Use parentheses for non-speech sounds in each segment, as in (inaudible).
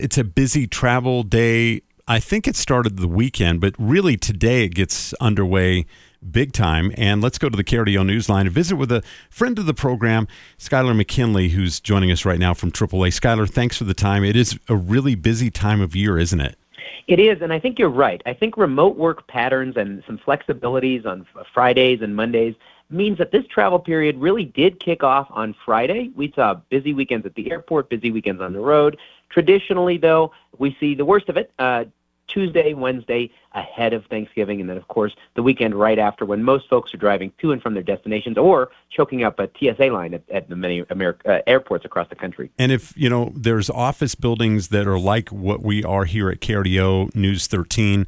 It's a busy travel day. I think it started the weekend, but really today it gets underway big time. And let's go to the KRDO Newsline and visit with a friend of the program, Skyler McKinley, who's joining us right now from AAA. Skyler, thanks for the time. It is a really busy time of year, isn't it? It is, and I think you're right. I think remote work patterns and some flexibilities on Fridays and Mondays means that this travel period really did kick off on Friday. We saw busy weekends at the airport, busy weekends on the road. Traditionally, though, we see the worst of it uh, Tuesday, Wednesday ahead of Thanksgiving, and then, of course, the weekend right after when most folks are driving to and from their destinations or choking up a TSA line at, at the many America, uh, airports across the country. And if, you know, there's office buildings that are like what we are here at KRDO News 13,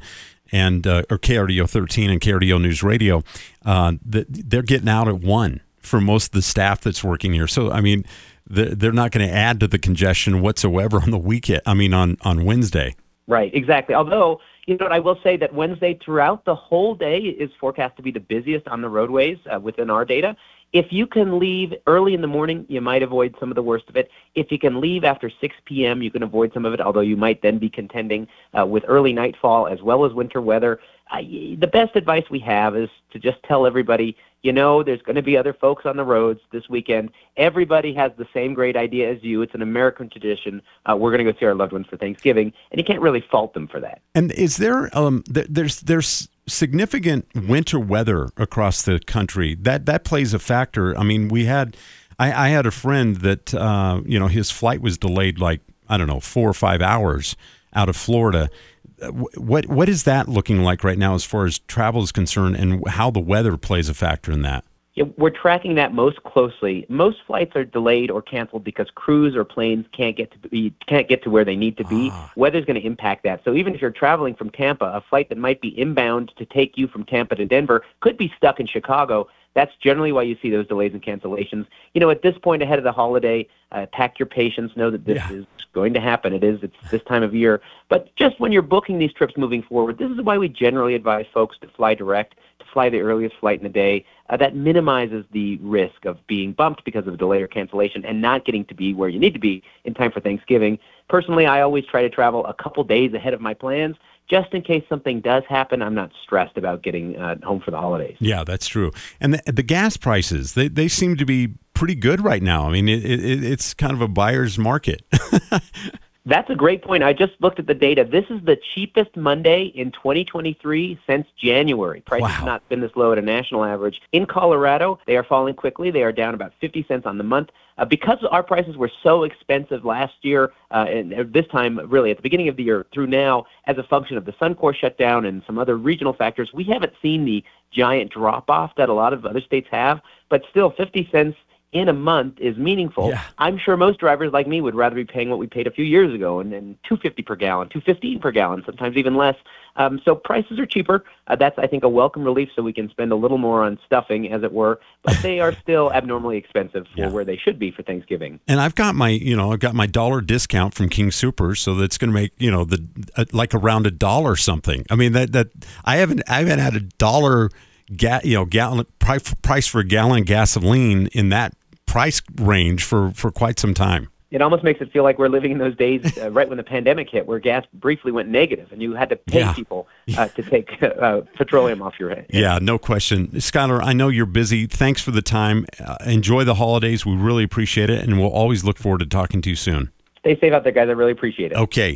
and uh, or KRDO 13 and KRDO News Radio, uh, they're getting out at one for most of the staff that's working here. So I mean, they're not going to add to the congestion whatsoever on the weekend. I mean, on on Wednesday. Right, exactly. Although, you know I will say that Wednesday throughout the whole day is forecast to be the busiest on the roadways uh, within our data. If you can leave early in the morning, you might avoid some of the worst of it. If you can leave after 6 p.m., you can avoid some of it, although you might then be contending uh, with early nightfall as well as winter weather. Uh, the best advice we have is to just tell everybody, you know, there's going to be other folks on the roads this weekend. Everybody has the same great idea as you. It's an American tradition. Uh, we're going to go see our loved ones for Thanksgiving, and you can't really fault them for that. And is there um, th- there's there's significant winter weather across the country. That that plays a factor. I mean, we had I, I had a friend that uh, you know his flight was delayed like I don't know four or five hours out of Florida. What what is that looking like right now as far as travel is concerned, and how the weather plays a factor in that? We're tracking that most closely. Most flights are delayed or canceled because crews or planes can't get to be can't get to where they need to be. Ah. Weather's going to impact that. So even if you're traveling from Tampa, a flight that might be inbound to take you from Tampa to Denver could be stuck in Chicago. That's generally why you see those delays and cancellations. You know, at this point ahead of the holiday, uh, pack your patience. Know that this yeah. is going to happen. It is. It's this time of year. But just when you're booking these trips moving forward, this is why we generally advise folks to fly direct to fly the earliest flight in the day. Uh, that minimizes the risk of being bumped because of delay or cancellation and not getting to be where you need to be in time for Thanksgiving. Personally, I always try to travel a couple days ahead of my plans just in case something does happen, I'm not stressed about getting uh, home for the holidays. Yeah, that's true. And the, the, gas prices, they, they seem to be pretty good right now. I mean, it, it, it's kind of a buyer's market. (laughs) That's a great point. I just looked at the data. This is the cheapest Monday in 2023 since January. Prices wow. have not been this low at a national average. In Colorado, they are falling quickly. They are down about 50 cents on the month. Uh, because our prices were so expensive last year, uh, and this time, really, at the beginning of the year through now, as a function of the Suncor shutdown and some other regional factors, we haven't seen the giant drop off that a lot of other states have. But still, 50 cents in a month is meaningful. Yeah. I'm sure most drivers like me would rather be paying what we paid a few years ago, and, and 250 per gallon, 215 per gallon, sometimes even less. Um, so prices are cheaper. Uh, that's I think a welcome relief, so we can spend a little more on stuffing, as it were. But they are (laughs) still abnormally expensive for yeah. where they should be for Thanksgiving. And I've got my, you know, I've got my dollar discount from King Soopers, so that's going to make you know the uh, like around a dollar something. I mean that that I haven't I haven't had a dollar ga- you know gallon price, price for a gallon of gasoline in that price range for for quite some time it almost makes it feel like we're living in those days uh, (laughs) right when the pandemic hit, where gas briefly went negative, and you had to pay yeah. people uh, to take uh, petroleum off your head. Yeah, no question, Skyler. I know you're busy. Thanks for the time. Uh, enjoy the holidays. We really appreciate it, and we'll always look forward to talking to you soon. Stay safe out there, guys. I really appreciate it. Okay,